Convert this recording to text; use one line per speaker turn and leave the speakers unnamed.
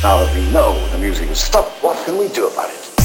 Now that we know the music has stopped, what can we do about it?